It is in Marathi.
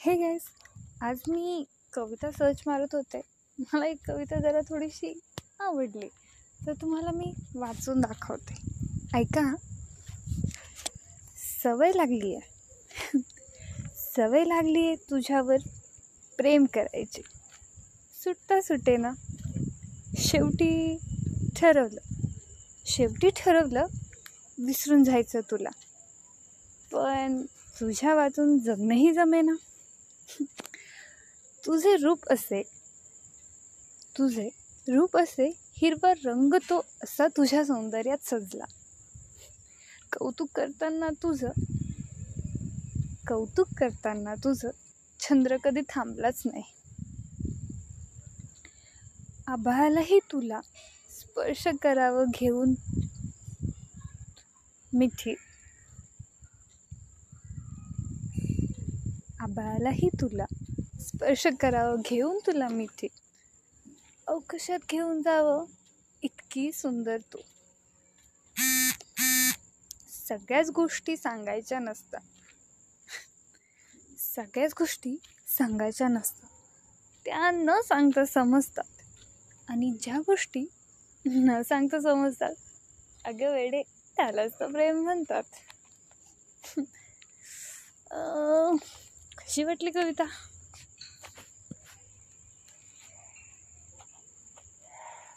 हे गॅस आज मी कविता सर्च मारत होते. मला एक कविता जरा थोडीशी आवडली. तर तुम्हाला मी वाचून दाखवते. ऐका सवय लागली आहे. सवय लागली आहे तुझ्यावर प्रेम करायची. सुटता सुटे ना. शेवटी ठरवलं. शेवटी ठरवलं विसरून जायचं तुला. पण तुझ्या वाचून जगणंही जमेना. तुझे रूप असे तुझे रूप असे हिरवा रंग तो असा तुझ्या सौंदर्यात सजला. कौतुक करताना तुझं कौतुक करताना तुझं चंद्र कधी थांबलाच नाही. आभाळालाही तुला स्पर्श करावं घेऊन मिठी आबाळालाही तुला. स्पर्श करावं घेऊन तुला मिठी. अवकाशात घेऊन जावं इतकी सुंदर तू. सगळ्याच गोष्टी सांगायच्या नसतात. सगळ्याच गोष्टी सांगायच्या नसतात. त्या न सांगता समजतात. आणि ज्या गोष्टी न सांगता समजतात अगं वेडे त्यालाच तर प्रेम म्हणतात. સાચી વાટલી કવિતા